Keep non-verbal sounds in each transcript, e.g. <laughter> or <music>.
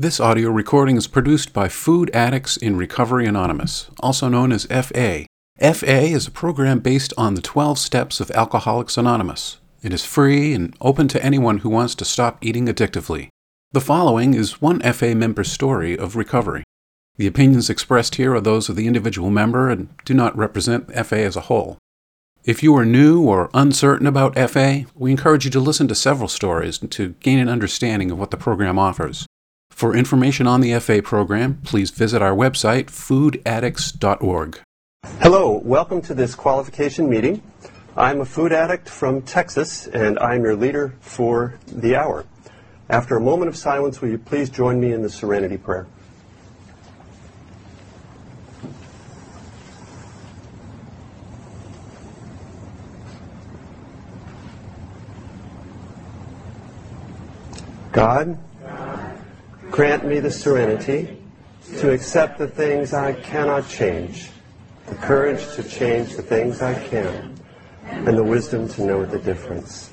This audio recording is produced by Food Addicts in Recovery Anonymous, also known as FA. FA is a program based on the 12 steps of Alcoholics Anonymous. It is free and open to anyone who wants to stop eating addictively. The following is one FA member's story of recovery. The opinions expressed here are those of the individual member and do not represent FA as a whole. If you are new or uncertain about FA, we encourage you to listen to several stories to gain an understanding of what the program offers. For information on the FA program, please visit our website, foodaddicts.org. Hello, welcome to this qualification meeting. I'm a food addict from Texas, and I'm your leader for the hour. After a moment of silence, will you please join me in the Serenity Prayer? God, grant me the serenity to accept the things I cannot change, the courage to change the things I can, and the wisdom to know the difference.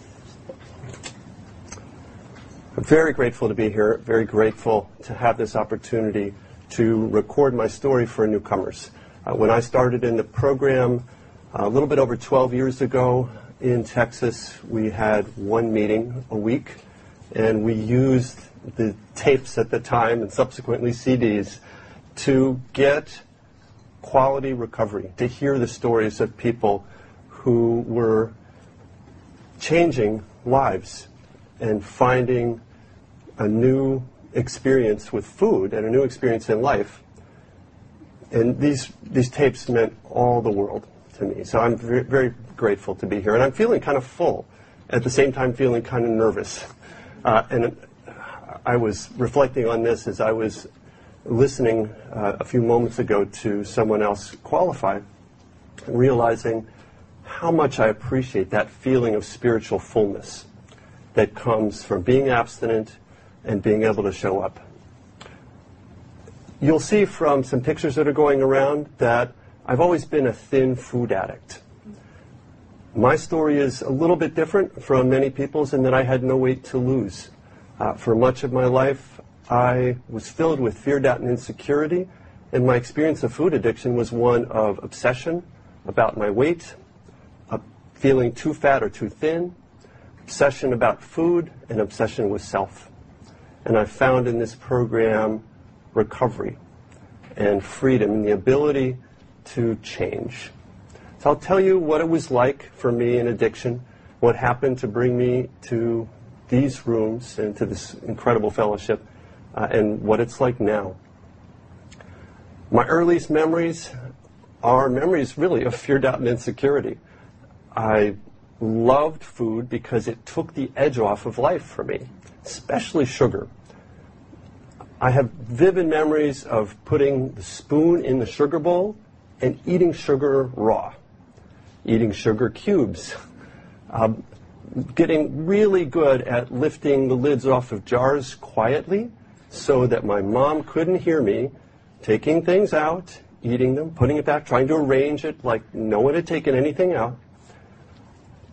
I'm very grateful to be here, very grateful to have this opportunity to record my story for newcomers. Uh, when I started in the program uh, a little bit over 12 years ago in Texas, we had one meeting a week and we used the tapes at the time and subsequently CDs to get quality recovery, to hear the stories of people who were changing lives and finding a new experience with food and a new experience in life. And these, these tapes meant all the world to me. So I'm very, very grateful to be here. And I'm feeling kind of full, at the same time feeling kind of nervous. Uh, and I was reflecting on this as I was listening uh, a few moments ago to someone else qualify, realizing how much I appreciate that feeling of spiritual fullness that comes from being abstinent and being able to show up. You'll see from some pictures that are going around that I've always been a thin food addict. My story is a little bit different from many people's in that I had no weight to lose. Uh, for much of my life, I was filled with fear, doubt, and insecurity, and my experience of food addiction was one of obsession about my weight, uh, feeling too fat or too thin, obsession about food, and obsession with self. And I found in this program recovery and freedom and the ability to change. I'll tell you what it was like for me in addiction, what happened to bring me to these rooms and to this incredible fellowship, uh, and what it's like now. My earliest memories are memories really of fear, doubt, and insecurity. I loved food because it took the edge off of life for me, especially sugar. I have vivid memories of putting the spoon in the sugar bowl and eating sugar raw eating sugar cubes, um, getting really good at lifting the lids off of jars quietly so that my mom couldn't hear me, taking things out, eating them, putting it back, trying to arrange it like no one had taken anything out.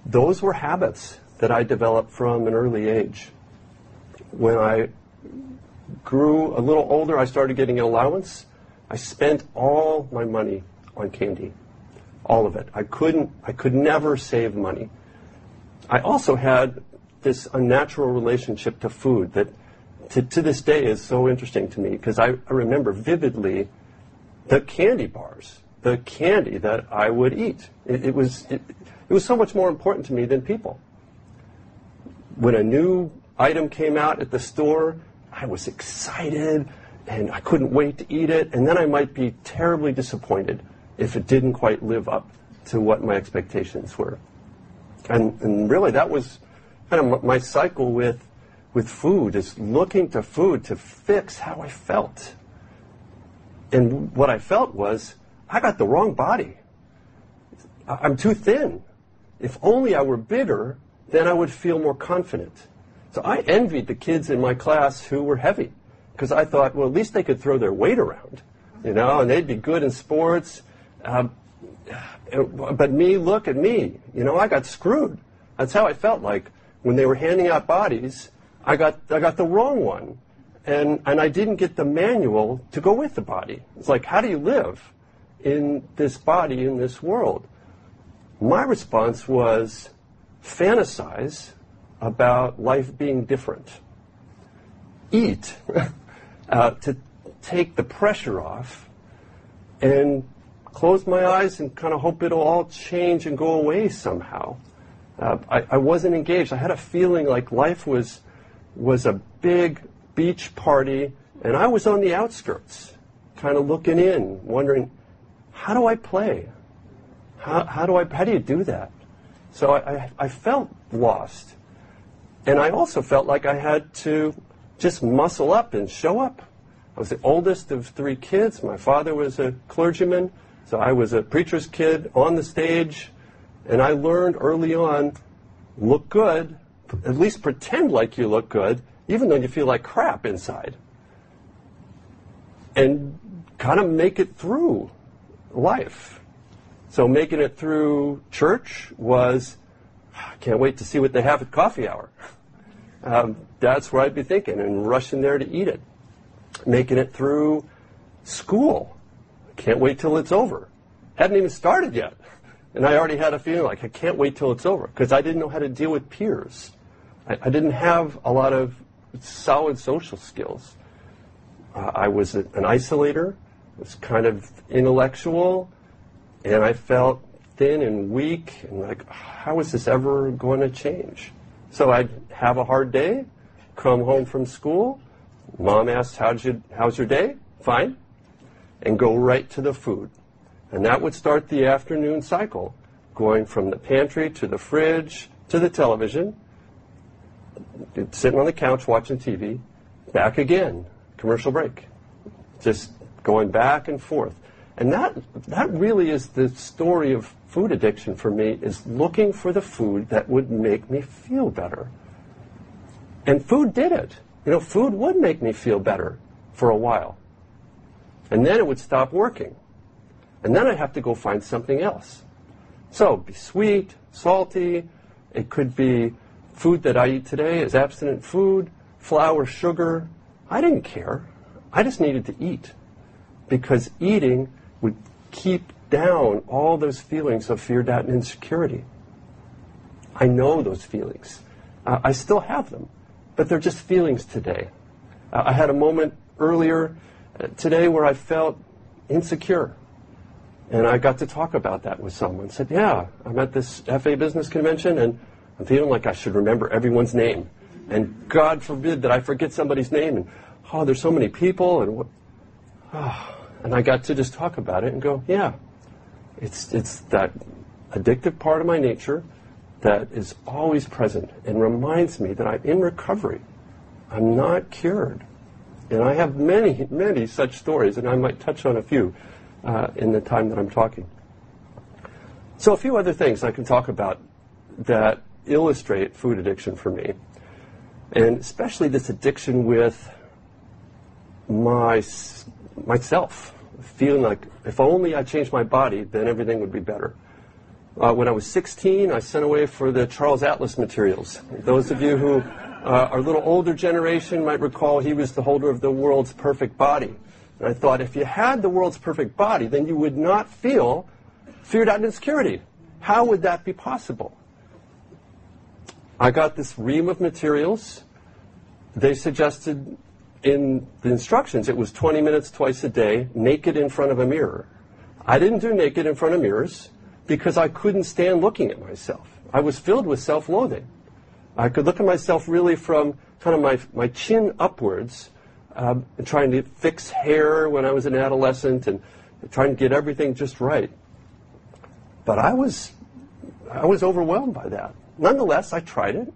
Those were habits that I developed from an early age. When I grew a little older, I started getting an allowance. I spent all my money on candy all of it. I couldn't, I could never save money. I also had this unnatural relationship to food that to, to this day is so interesting to me because I, I remember vividly the candy bars, the candy that I would eat. It, it was, it, it was so much more important to me than people. When a new item came out at the store, I was excited and I couldn't wait to eat it, and then I might be terribly disappointed if it didn't quite live up to what my expectations were. And, and really, that was kind of my cycle with, with food, is looking to food to fix how I felt. And what I felt was, I got the wrong body. I'm too thin. If only I were bigger, then I would feel more confident. So I envied the kids in my class who were heavy because I thought, well, at least they could throw their weight around, you know, and they'd be good in sports um, but me, look at me. You know, I got screwed. That's how I felt like when they were handing out bodies. I got I got the wrong one, and, and I didn't get the manual to go with the body. It's like, how do you live in this body, in this world? My response was fantasize about life being different. Eat <laughs> uh, to take the pressure off and close my eyes and kind of hope it'll all change and go away somehow. Uh, I, I wasn't engaged. I had a feeling like life was was a big beach party, and I was on the outskirts, kind of looking in, wondering, how do I play? How, how do I how do you do that? So I, I, I felt lost, and I also felt like I had to just muscle up and show up. I was the oldest of three kids. My father was a clergyman, so I was a preacher's kid on the stage, and I learned early on, look good, at least pretend like you look good, even though you feel like crap inside. And kind of make it through life. So making it through church was, I can't wait to see what they have at coffee hour. <laughs> Um, that's where I'd be thinking and rushing there to eat it. Making it through school. Can't wait till it's over. Hadn't even started yet. And I already had a feeling like I can't wait till it's over because I didn't know how to deal with peers. I, I didn't have a lot of solid social skills. Uh, I was an isolator, was kind of intellectual, and I felt thin and weak and like, how is this ever going to change? So I'd have a hard day, come home from school, mom asked, how's your, how's your day? Fine. And go right to the food. And that would start the afternoon cycle, going from the pantry to the fridge to the television, sitting on the couch watching TV, back again, commercial break. Just going back and forth. And that, that really is the story of food addiction for me, is looking for the food that would make me feel better. And food did it. You know, food would make me feel better for a while. And then it would stop working. And then I'd have to go find something else. So be sweet, salty, it could be food that I eat today is abstinent food, flour, sugar. I didn't care. I just needed to eat because eating would keep down all those feelings of fear, doubt, and insecurity. I know those feelings. Uh, I still have them, but they're just feelings today. Uh, I had a moment earlier today where I felt insecure. And I got to talk about that with someone. Said, yeah, I'm at this FA business convention and I'm feeling like I should remember everyone's name. And God forbid that I forget somebody's name. And, oh, there's so many people. And, what, oh. <sighs> and I got to just talk about it and go, yeah, it's, it's that addictive part of my nature that is always present and reminds me that I'm in recovery. I'm not cured. And I have many, many such stories, and I might touch on a few uh, in the time that I'm talking. So, a few other things I can talk about that illustrate food addiction for me, and especially this addiction with my myself, feeling like if only I changed my body, then everything would be better. Uh, when I was 16, I sent away for the Charles Atlas materials. Those of you who uh, are little older generation might recall he was the holder of the world's perfect body. And I thought, if you had the world's perfect body, then you would not feel fear, doubt, and insecurity. How would that be possible? I got this ream of materials. They suggested in the instructions it was 20 minutes twice a day, naked in front of a mirror. I didn't do naked in front of mirrors because I couldn't stand looking at myself. I was filled with self loathing. I could look at myself really from kind of my, my chin upwards, um, trying to fix hair when I was an adolescent and trying to get everything just right. But I was, I was overwhelmed by that. Nonetheless, I tried it.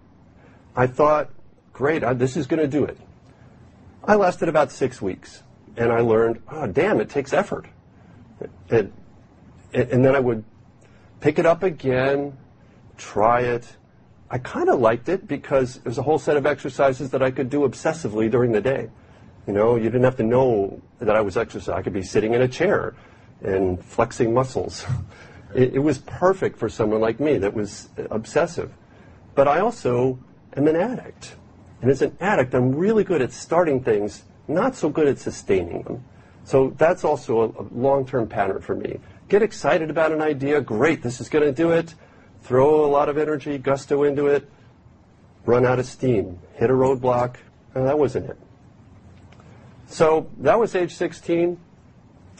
I thought, great, I, this is going to do it. I lasted about six weeks, and I learned, oh, damn, it takes effort. It, it, and then I would pick it up again, try it. I kind of liked it because it was a whole set of exercises that I could do obsessively during the day. You know, you didn't have to know that I was exercising. I could be sitting in a chair and flexing muscles. <laughs> It, it was perfect for someone like me that was obsessive. But I also am an addict. And as an addict, I'm really good at starting things, not so good at sustaining them. So that's also a, a long-term pattern for me. Get excited about an idea, great, this is going to do it. Throw a lot of energy, gusto into it, run out of steam, hit a roadblock, and that wasn't it. So that was age 16.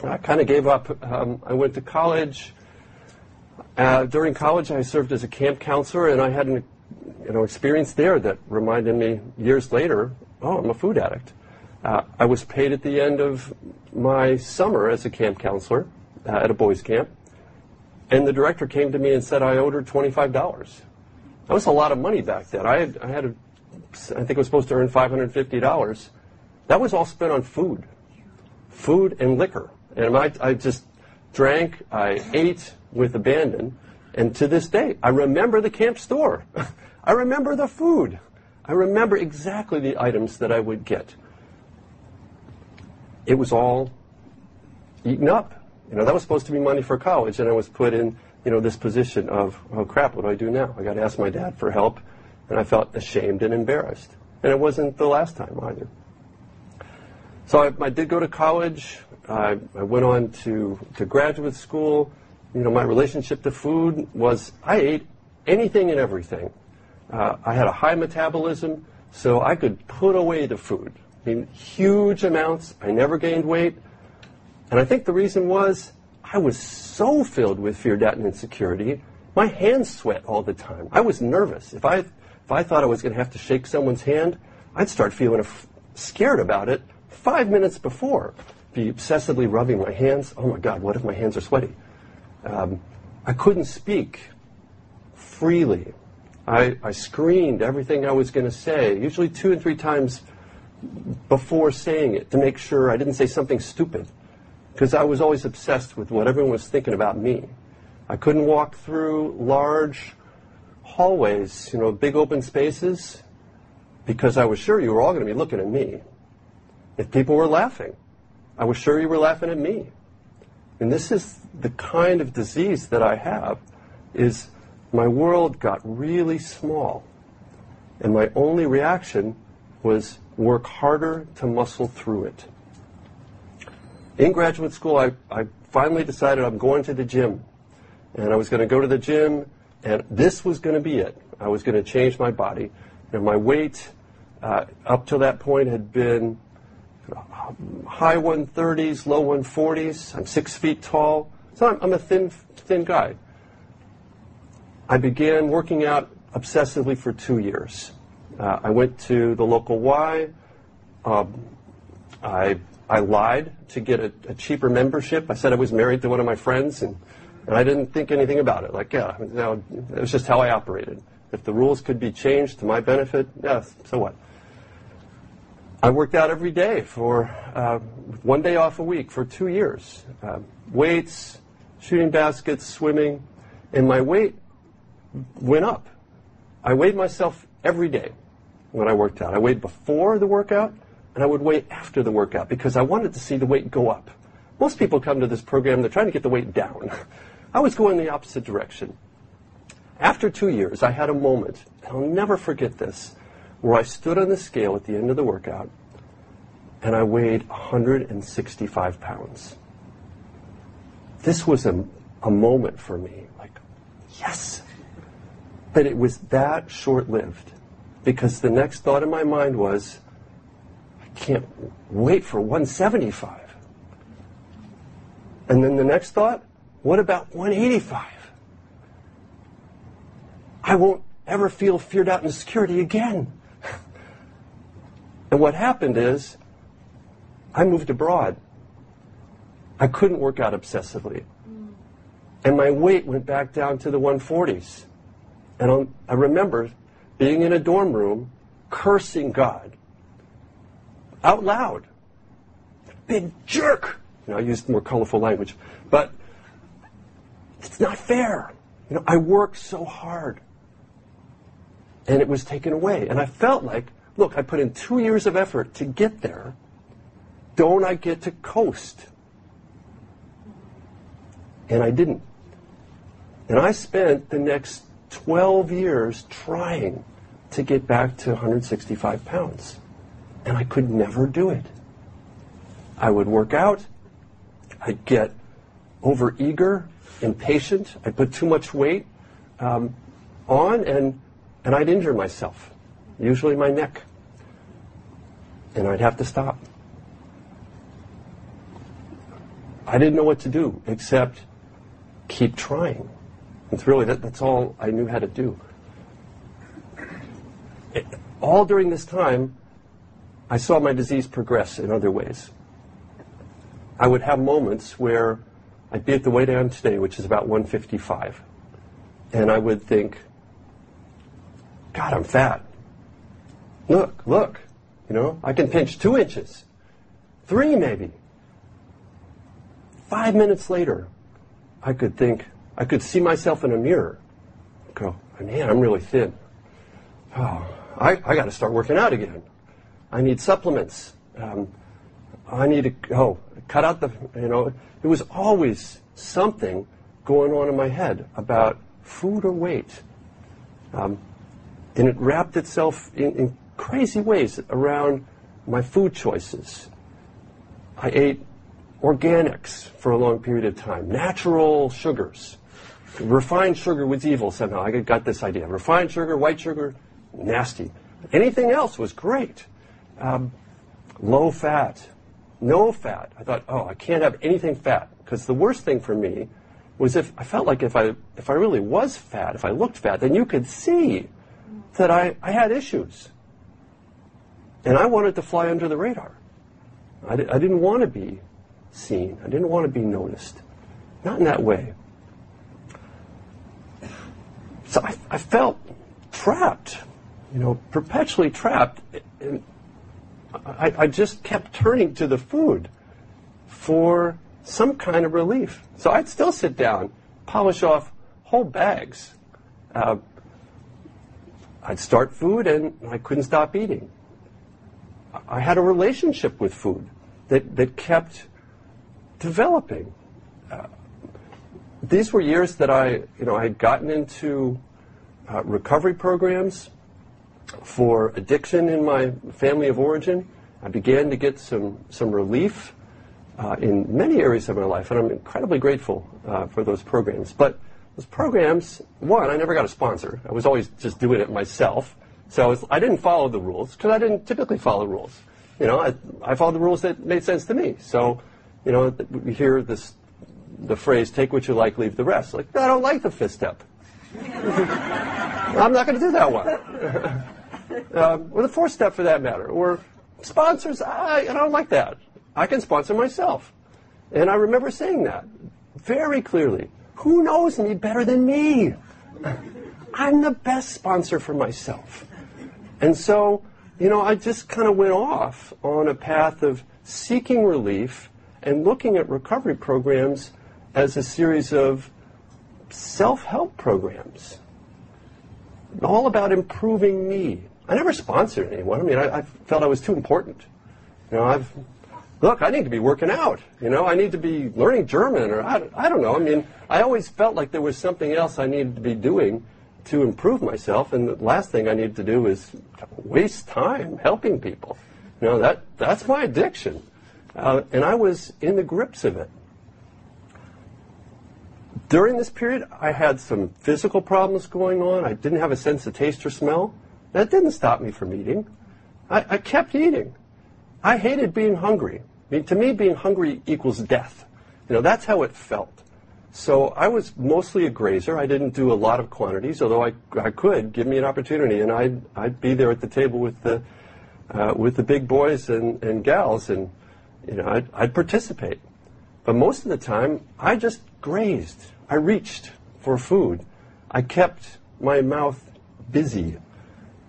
I kind of gave up. Um, I went to college. Uh, during college, I served as a camp counselor, and I had an you know, experience there that reminded me years later, oh, I'm a food addict. Uh, I was paid at the end of my summer as a camp counselor uh, at a boys' camp, and the director came to me and said I owed her $25. That was a lot of money back then. I had, I had a, I think I was supposed to earn $550. That was all spent on food, food and liquor. And I, I just drank, I ate with abandon, and to this day, I remember the camp store. <laughs> I remember the food. I remember exactly the items that I would get. It was all eaten up. You know, that was supposed to be money for college, and I was put in, you know, this position of, oh crap, what do I do now? I got to ask my dad for help, and I felt ashamed and embarrassed. And it wasn't the last time either. So I, I did go to college. I, I went on to, to graduate school. You know, my relationship to food was I ate anything and everything. Uh, I had a high metabolism, so I could put away the food. I mean, huge amounts. I never gained weight. And I think the reason was I was so filled with fear, doubt, and insecurity. My hands sweat all the time. I was nervous. If I, if I thought I was going to have to shake someone's hand, I'd start feeling scared about it five minutes before. Be obsessively rubbing my hands. Oh my God, what if my hands are sweaty? Um, I couldn't speak freely. I, I screened everything I was going to say, usually two and three times before saying it to make sure I didn't say something stupid. Because I was always obsessed with what everyone was thinking about me. I couldn't walk through large hallways, you know, big open spaces, because I was sure you were all going to be looking at me. If people were laughing, I was sure you were laughing at me. And this is the kind of disease that I have, is my world got really small. And my only reaction was work harder to muscle through it. In graduate school, I, I finally decided I'm going to the gym. And I was going to go to the gym, and this was going to be it. I was going to change my body. And my weight uh, up to that point had been high 130s, low 140s. I'm six feet tall. So I'm, I'm a thin, thin guy. I began working out obsessively for two years. Uh, I went to the local Y. Um, I, I lied to get a, a, cheaper membership. I said I was married to one of my friends, and, and I didn't think anything about it. Like, yeah, you know, it was just how I operated. If the rules could be changed to my benefit, yeah, so what? I worked out every day for uh, one day off a week for two years. Uh, weights, shooting baskets, swimming, and my weight went up. I weighed myself every day when I worked out. I weighed before the workout, and I would weigh after the workout because I wanted to see the weight go up. Most people come to this program, they're trying to get the weight down. <laughs> I was going the opposite direction. After two years, I had a moment, and I'll never forget this, where I stood on the scale at the end of the workout, and I weighed 165 pounds. This was a, a moment for me, like, yes, but it was that short lived because the next thought in my mind was, can't wait for 175. And then the next thought, what about 185? I won't ever feel feared out and insecurity again. <laughs> and what happened is, I moved abroad. I couldn't work out obsessively. And my weight went back down to the 140s. And I remember being in a dorm room, cursing God out loud. Big jerk. You know, I used more colorful language, but it's not fair. You know, I worked so hard, and it was taken away. And I felt like, look, I put in two years of effort to get there. Don't I get to coast? And I didn't. And I spent the next 12 years trying to get back to 165 pounds. And I could never do it. I would work out, I'd get overeager, impatient, I'd put too much weight um, on, and, and I'd injure myself, usually my neck. And I'd have to stop. I didn't know what to do except keep trying. It's really that, that's all I knew how to do. It, all during this time, I saw my disease progress in other ways. I would have moments where I'd be at the weight I am today, which is about 155, and I would think, God, I'm fat. Look, look, you know, I can pinch two inches, three maybe. Five minutes later, I could think, I could see myself in a mirror. Go, man, I'm really thin. Oh, I, I got to start working out again. I need supplements. Um, I need to, oh, cut out the, you know, it was always something going on in my head about food or weight. Um, and it wrapped itself in, in crazy ways around my food choices. I ate organics for a long period of time, natural sugars. Refined sugar was evil somehow. I got this idea. Refined sugar, white sugar, nasty. Anything else was great. Um, low fat, no fat. I thought, oh, I can't have anything fat because the worst thing for me was if I felt like if I if I really was fat, if I looked fat, then you could see that I, I had issues. And I wanted to fly under the radar. I, I didn't want to be seen. I didn't want to be noticed. Not in that way. So I, I felt trapped, you know, perpetually trapped. I, I just kept turning to the food for some kind of relief. So I'd still sit down, polish off whole bags. Uh, I'd start food and I couldn't stop eating. I had a relationship with food that, that kept developing. Uh, these were years that I, you know, I had gotten into uh, recovery programs for addiction in my family of origin. I began to get some, some relief uh, in many areas of my life, and I'm incredibly grateful uh, for those programs. But those programs, one, I never got a sponsor. I was always just doing it myself. So I, was, I didn't follow the rules because I didn't typically follow rules. You know, I, I followed the rules that made sense to me. So you know, we hear this, the phrase, take what you like, leave the rest. Like, I don't like the fifth step. <laughs> I'm not going to do that one. <laughs> um, or the fourth step for that matter. Or sponsors, I, I don't like that. I can sponsor myself. And I remember saying that very clearly. Who knows me better than me? I'm the best sponsor for myself. And so, you know, I just kind of went off on a path of seeking relief and looking at recovery programs as a series of self-help programs, all about improving me. I never sponsored anyone. I mean, I, I, felt I was too important. You know, I've look, I need to be working out. You know, I need to be learning German, or I, I don't know. I mean, I always felt like there was something else I needed to be doing to improve myself, and the last thing I needed to do is waste time helping people. You know, that that's my addiction. Uh, and I was in the grips of it. During this period, I had some physical problems going on. I didn't have a sense of taste or smell. That didn't stop me from eating. I, I kept eating. I hated being hungry. I mean, to me, being hungry equals death. You know, that's how it felt. So I was mostly a grazer. I didn't do a lot of quantities, although I, I could give me an opportunity, and I'd, I'd be there at the table with the, uh, with the big boys and, and gals, and you know, I'd, I'd participate. But most of the time, I just grazed. I reached for food. I kept my mouth busy.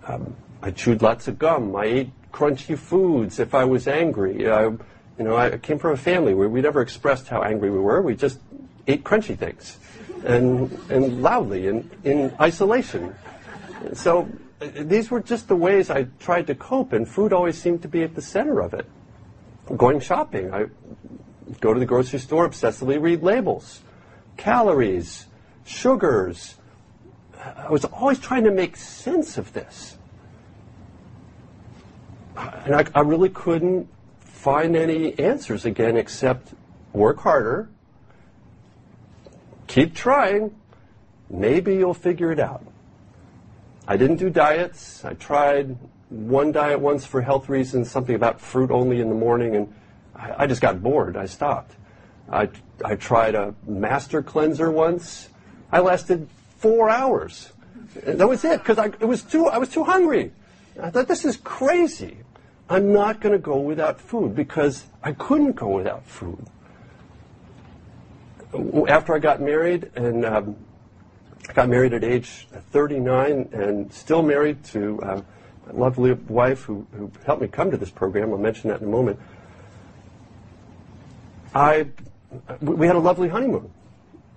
Um, I chewed lots of gum. I ate crunchy foods if I was angry. Uh, you know, I came from a family where we never expressed how angry we were. We just ate crunchy things and, and loudly and in isolation. So uh, these were just the ways I tried to cope, and food always seemed to be at the center of it going shopping. I go to the grocery store, obsessively read labels, calories, sugars. I was always trying to make sense of this. and I, I really couldn't find any answers again except work harder, keep trying, maybe you'll figure it out. I didn't do diets. I tried one diet once for health reasons, something about fruit only in the morning, and I, I just got bored. I stopped. I, I tried a master cleanser once. I lasted four hours. That was it because I, it was too, I was too hungry. I thought, this is crazy. I'm not going to go without food because I couldn't go without food. After I got married, and um, I got married at age 39 and still married to uh, a lovely wife who, who helped me come to this program. I'll mention that in a moment. I, we had a lovely honeymoon.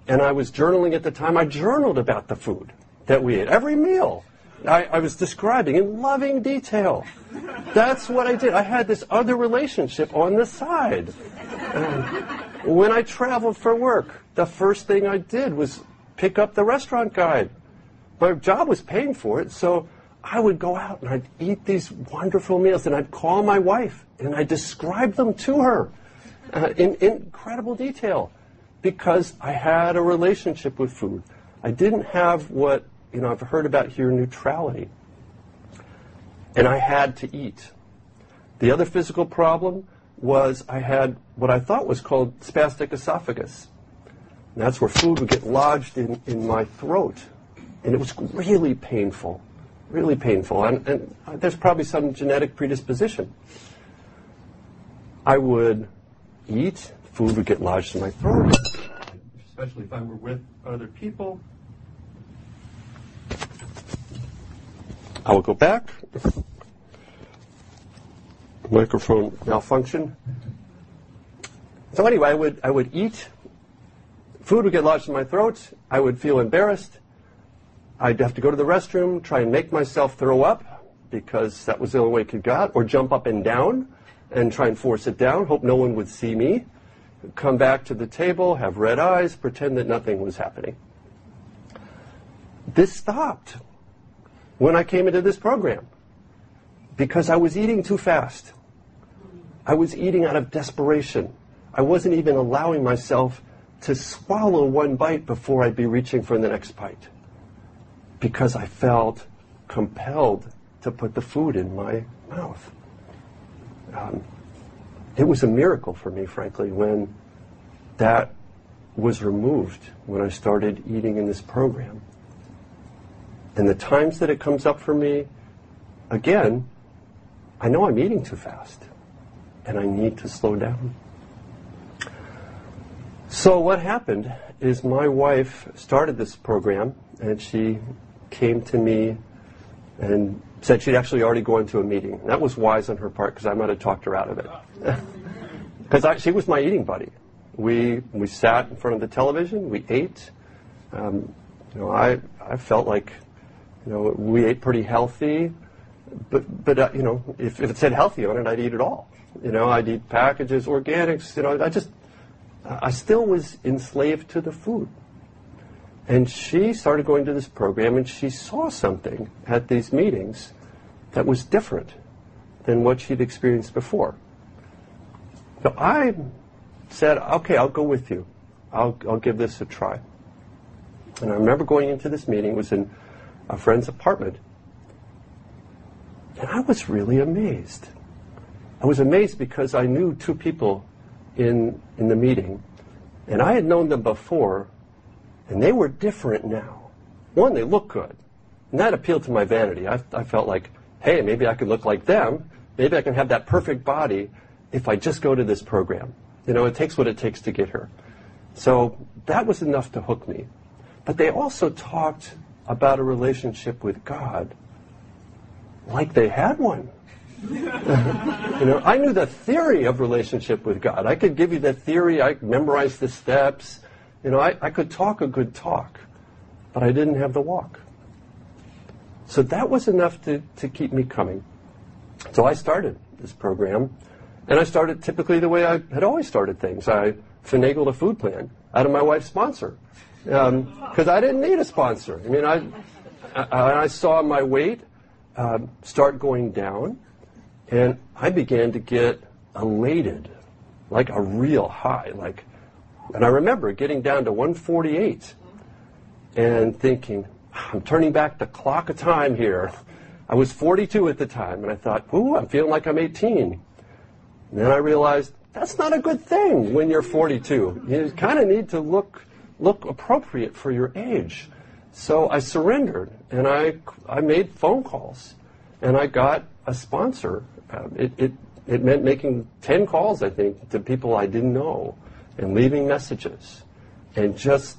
And I was journaling at the time. I journaled about the food that we ate, every meal. I, I, was describing in loving detail. That's what I did. I had this other relationship on the side. when I traveled for work, the first thing I did was pick up the restaurant guide. My job was paying for it, so I would go out and I'd eat these wonderful meals and I'd call my wife and I'd describe them to her uh, in, in incredible detail because I had a relationship with food. I didn't have what you know I've heard about here neutrality. And I had to eat. The other physical problem was I had what I thought was called spastic esophagus. And that's where food would get lodged in, in my throat. And it was really painful, really painful. And, and there's probably some genetic predisposition. I would eat, food would get lodged in my throat, especially if I were with other people. I will go back. Microphone malfunction. So anyway, I would I would eat food would get lodged in my throat. I would feel embarrassed. I'd have to go to the restroom, try and make myself throw up because that was the only way it could get, or jump up and down and try and force it down, hope no one would see me, come back to the table, have red eyes, pretend that nothing was happening. This stopped when I came into this program because I was eating too fast. I was eating out of desperation. I wasn't even allowing myself to swallow one bite before I'd be reaching for the next bite because I felt compelled to put the food in my mouth. Um, it was a miracle for me, frankly, when that was removed when I started eating in this program. And the times that it comes up for me, again, I know I'm eating too fast and I need to slow down. So what happened is my wife started this program and she came to me and said she'd actually already gone to a meeting. That was wise on her part because I might have talked her out of it. <laughs> Because she was my eating buddy. We, we sat in front of the television, we ate. Um, you know, I, I felt like, you know, we ate pretty healthy, but, but uh, you know, if, if it said healthy on it, I'd eat it all. You know, I'd eat packages, organics, you know, I just, I still was enslaved to the food. And she started going to this program and she saw something at these meetings that was different than what she'd experienced before. So I said, okay, I'll go with you. I'll, I'll give this a try. And I remember going into this meeting, it was in a friend's apartment. And I was really amazed. I was amazed because I knew two people in, in the meeting. And I had known them before, and they were different now. One, they looked good. And that appealed to my vanity. I, I felt like, hey, maybe I could look like them. Maybe I can have that perfect body if I just go to this program. You know, it takes what it takes to get here. So that was enough to hook me. But they also talked about a relationship with God like they had one. <laughs> you know, I knew the theory of relationship with God. I could give you the theory. I memorized the steps. You know, I, I could talk a good talk, but I didn't have the walk. So that was enough to, to keep me coming. So I started this program, and I started typically the way I had always started things. I finagled a food plan out of my wife's sponsor because um, I didn't need a sponsor. I mean, I, I, I saw my weight uh, start going down, And I began to get elated, like a real high. Like, and I remember getting down to 148 and thinking, I'm turning back the clock of time here. I was 42 at the time, and I thought, ooh, I'm feeling like I'm 18. And then I realized that's not a good thing when you're 42. You kind of need to look look appropriate for your age. So I surrendered, and I I made phone calls, and I got a sponsor. Uh, it, it it meant making 10 calls, I think, to people I didn't know, and leaving messages, and just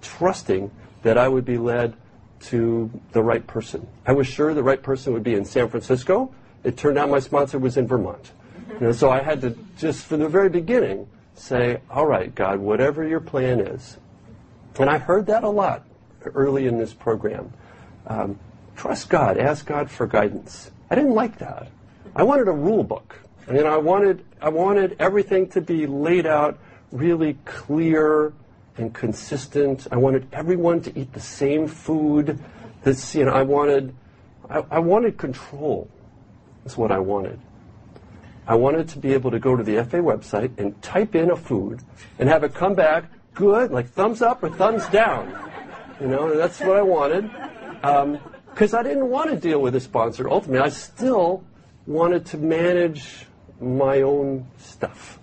trusting that I would be led to the right person. I was sure the right person would be in San Francisco. It turned out my sponsor was in Vermont. You know, so I had to just from the very beginning say, all right, God, whatever your plan is. And I heard that a lot early in this program. Um, trust God, ask God for guidance. I didn't like that. I wanted a rule book. I mean, I wanted, I wanted everything to be laid out really clear and consistent. I wanted everyone to eat the same food. This, you know, I wanted, I, I wanted control. That's what I wanted. I wanted to be able to go to the FA website and type in a food and have it come back good, like thumbs up or thumbs down. You know, that's what I wanted. Because um, I didn't want to deal with a sponsor. Ultimately, I still wanted to manage my own stuff.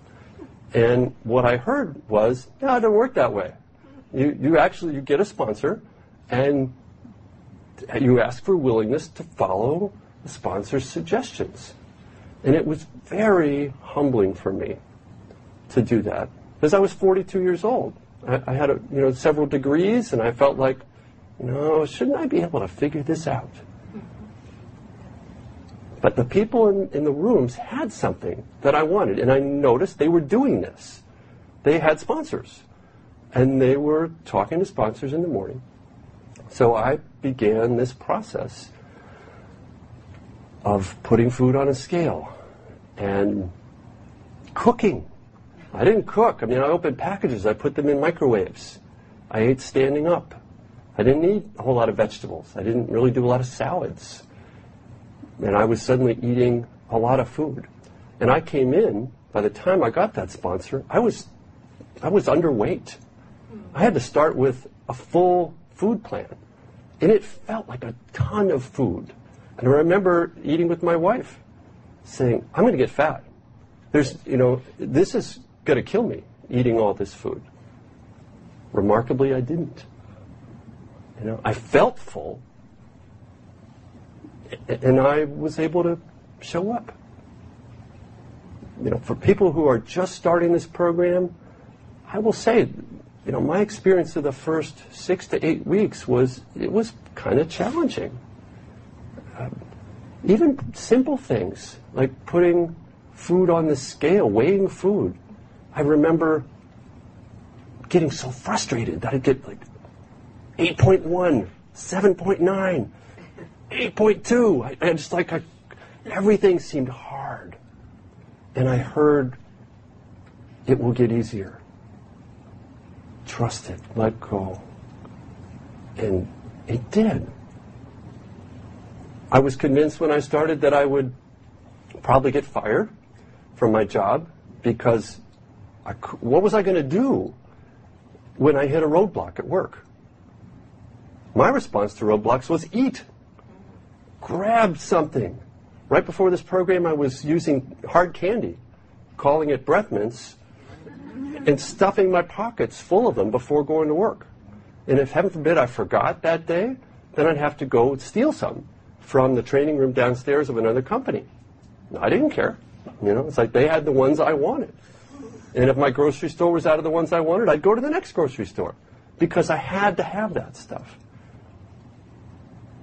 And what I heard was, no, it doesn't work that way. You, you actually you get a sponsor, and you ask for willingness to follow the sponsor's suggestions. And it was very humbling for me to do that because I was 42 years old. I, I had a, you know several degrees, and I felt like, know, shouldn't I be able to figure this out? But the people in, in the rooms had something that I wanted, and I noticed they were doing this. They had sponsors, and they were talking to sponsors in the morning. So I began this process of putting food on a scale and cooking. I didn't cook. I mean, I opened packages, I put them in microwaves. I ate standing up. I didn't eat a whole lot of vegetables. I didn't really do a lot of salads. And I was suddenly eating a lot of food. And I came in, by the time I got that sponsor, I was, I was underweight. I had to start with a full food plan. And it felt like a ton of food. And I remember eating with my wife, saying, I'm going to get fat. There's, you know, this is going to kill me, eating all this food. Remarkably, I didn't. You know, I felt full, and I was able to show up. You know, for people who are just starting this program, I will say, you know, my experience of the first six to eight weeks was it was kind of challenging. Uh, even simple things like putting food on the scale, weighing food. I remember getting so frustrated that I'd get like 8.1, 7.9, 8.2. I, I just like I, everything seemed hard. And I heard it will get easier. Trust it, let go. And it did. I was convinced when I started that I would probably get fired from my job because I, what was I going to do when I hit a roadblock at work? My response to roadblocks was eat grab something. Right before this program, I was using hard candy, calling it breath mints, and stuffing my pockets full of them before going to work. And if heaven forbid I forgot that day, then I'd have to go steal some from the training room downstairs of another company. I didn't care. You know, it's like they had the ones I wanted. And if my grocery store was out of the ones I wanted, I'd go to the next grocery store because I had to have that stuff.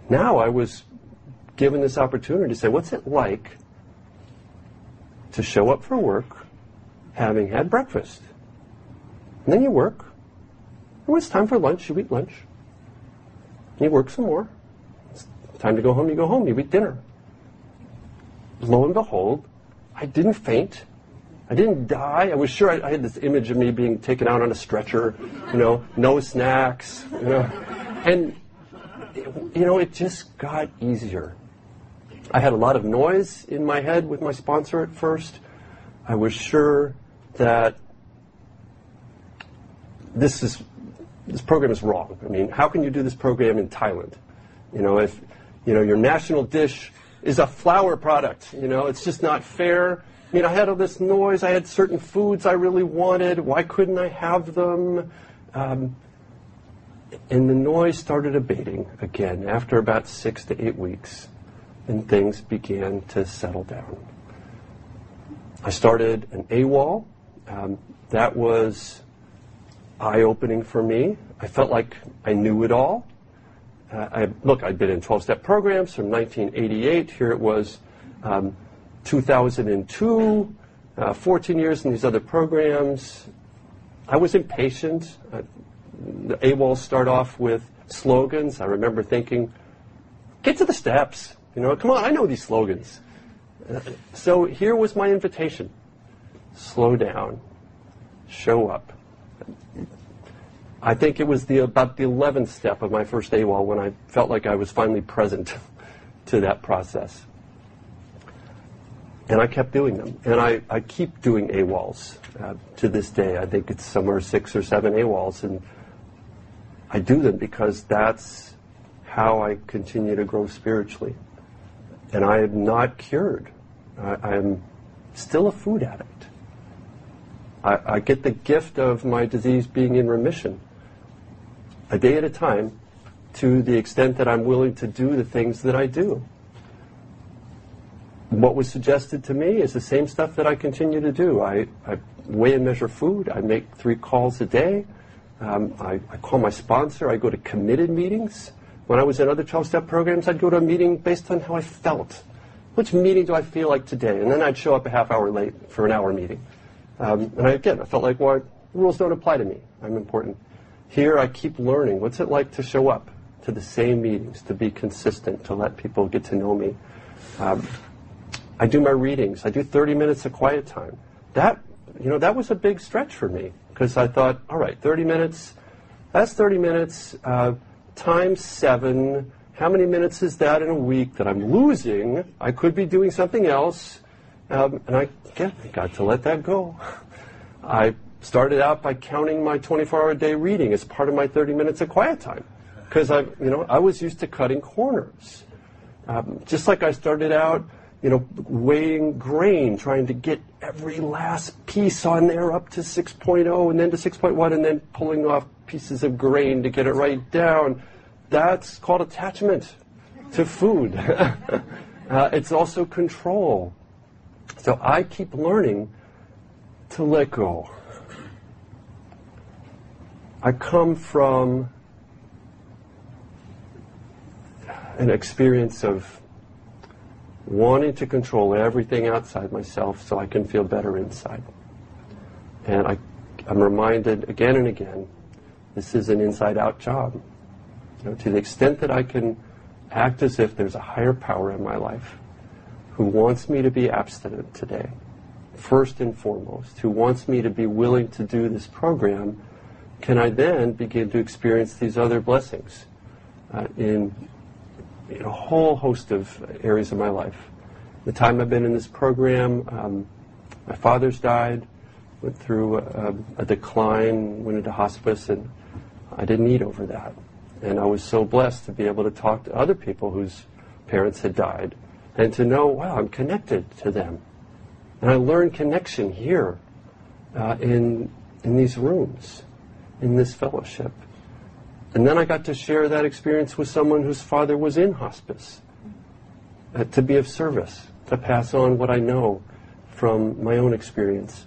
Now I was given this opportunity to say, what's it like to show up for work having had breakfast? And then you work. When it's time for lunch, you eat lunch. You work some more. It's time to go home, you go home, you eat dinner. Lo and behold, I didn't faint. I didn't die. I was sure I, I, had this image of me being taken out on a stretcher, you know, no snacks, you know. And, you know, it just got easier I had a lot of noise in my head with my sponsor at first. I was sure that this is this program is wrong. I mean, how can you do this program in Thailand? You know, if you know your national dish is a flour product, you know, it's just not fair. I mean, I had all this noise. I had certain foods I really wanted. Why couldn't I have them? Um, and the noise started abating again after about six to eight weeks, and things began to settle down. I started an AWOL. Um, that was eye-opening for me. I felt like I knew it all. Uh, I, look, I'd been in 12-step programs from 1988. Here it was um, 2002, uh, 14 years in these other programs. I was impatient. Uh, the AWOLs start off with slogans. I remember thinking, get to the steps. You know, come on, I know these slogans. So here was my invitation. Slow down. Show up. I think it was the, about the 11th step of my first AWOL when I felt like I was finally present <laughs> to that process. And I kept doing them. And I, I keep doing AWOLs uh, to this day. I think it's somewhere six or seven AWOLs. And I do them because that's how I continue to grow spiritually. And I am not cured. I, am still a food addict. I, I get the gift of my disease being in remission a day at a time to the extent that I'm willing to do the things that I do. What was suggested to me is the same stuff that I continue to do. I, I weigh and measure food. I make three calls a day. Um, I, I, call my sponsor. I go to committed meetings. When I was in other 12 step programs, I'd go to a meeting based on how I felt. Which meeting do I feel like today? And then I'd show up a half hour late for an hour meeting. Um, and I, again, I felt like, well, rules don't apply to me. I'm important. Here I keep learning. What's it like to show up to the same meetings, to be consistent, to let people get to know me? Um, I do my readings. I do 30 minutes of quiet time. That, you know, that was a big stretch for me because I thought, all right, 30 minutes, that's 30 minutes uh, times seven. How many minutes is that in a week that I'm losing? I could be doing something else. Um, and I, I got to let that go. <laughs> I started out by counting my 24-hour day reading as part of my 30 minutes of quiet time because I, you know, I was used to cutting corners. Um, just like I started out, you know, weighing grain, trying to get every last piece on there up to 6.0 and then to 6.1 and then pulling off pieces of grain to get it right down. That's called attachment to food. <laughs> uh, it's also control. So I keep learning to let go. I come from an experience of wanting to control everything outside myself so I can feel better inside. And I, am reminded again and again, this is an inside out job. You know, to the extent that I can act as if there's a higher power in my life who wants me to be abstinent today, first and foremost, who wants me to be willing to do this program can I then begin to experience these other blessings uh, in, in, a whole host of areas of my life. The time I've been in this program, um, my father's died, went through a, a, decline, went into hospice, and I didn't eat over that. And I was so blessed to be able to talk to other people whose parents had died and to know, wow, I'm connected to them. And I learned connection here uh, in, in these rooms in this fellowship. And then I got to share that experience with someone whose father was in hospice, uh, to be of service, to pass on what I know from my own experience.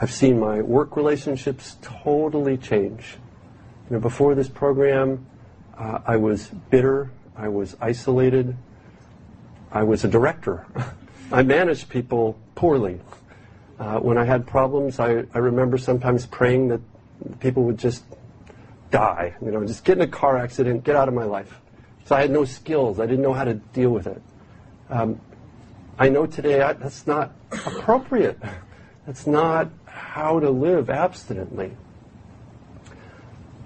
I've seen my work relationships totally change. You know, before this program, uh, I was bitter, I was isolated, I was a director. <laughs> I managed people poorly. Uh, when I had problems, I, I remember sometimes praying that people would just die. You know, just get in a car accident, get out of my life. So I had no skills. I didn't know how to deal with it. Um, I know today I, that's not appropriate. That's not how to live abstinently.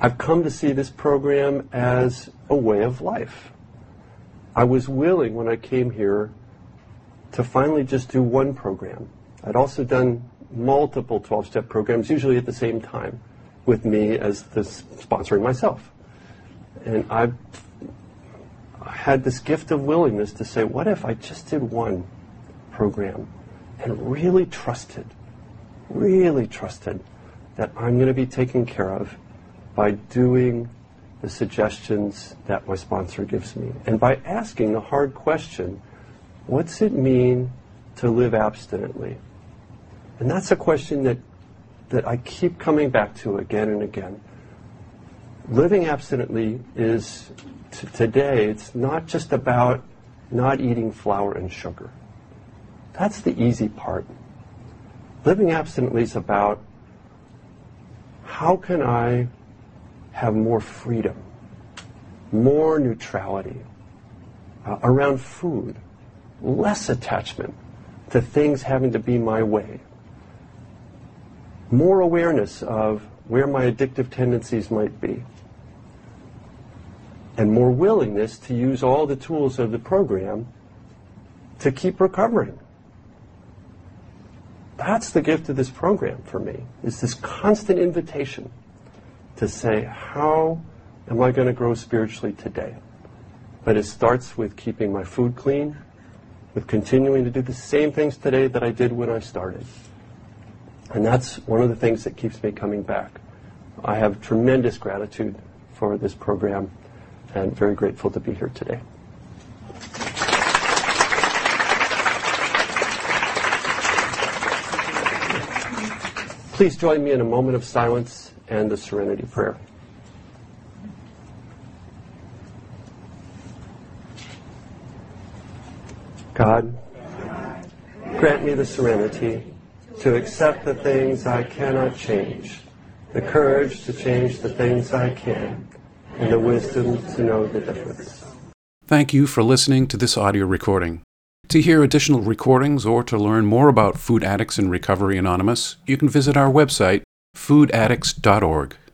I've come to see this program as a way of life. I was willing when I came here to finally just do one program. I'd also done multiple 12 step programs, usually at the same time, with me as the sponsoring myself. And I had this gift of willingness to say, what if I just did one program and really trusted, really trusted that I'm going to be taken care of by doing the suggestions that my sponsor gives me and by asking the hard question what's it mean to live abstinently? And that's a question that, that I keep coming back to again and again. Living abstinently is, t- today, it's not just about not eating flour and sugar. That's the easy part. Living abstinently is about how can I have more freedom, more neutrality uh, around food, less attachment to things having to be my way, more awareness of where my addictive tendencies might be, and more willingness to use all the tools of the program to keep recovering. That's the gift of this program for me, is this constant invitation to say, how am I going to grow spiritually today? But it starts with keeping my food clean, with continuing to do the same things today that I did when I started. And that's one of the things that keeps me coming back. I have tremendous gratitude for this program and very grateful to be here today. Please join me in a moment of silence and the serenity prayer. God, grant me the serenity to accept the things I cannot change, the courage to change the things I can, and the wisdom to know the difference. Thank you for listening to this audio recording. To hear additional recordings or to learn more about Food Addicts in Recovery Anonymous, you can visit our website, foodaddicts.org.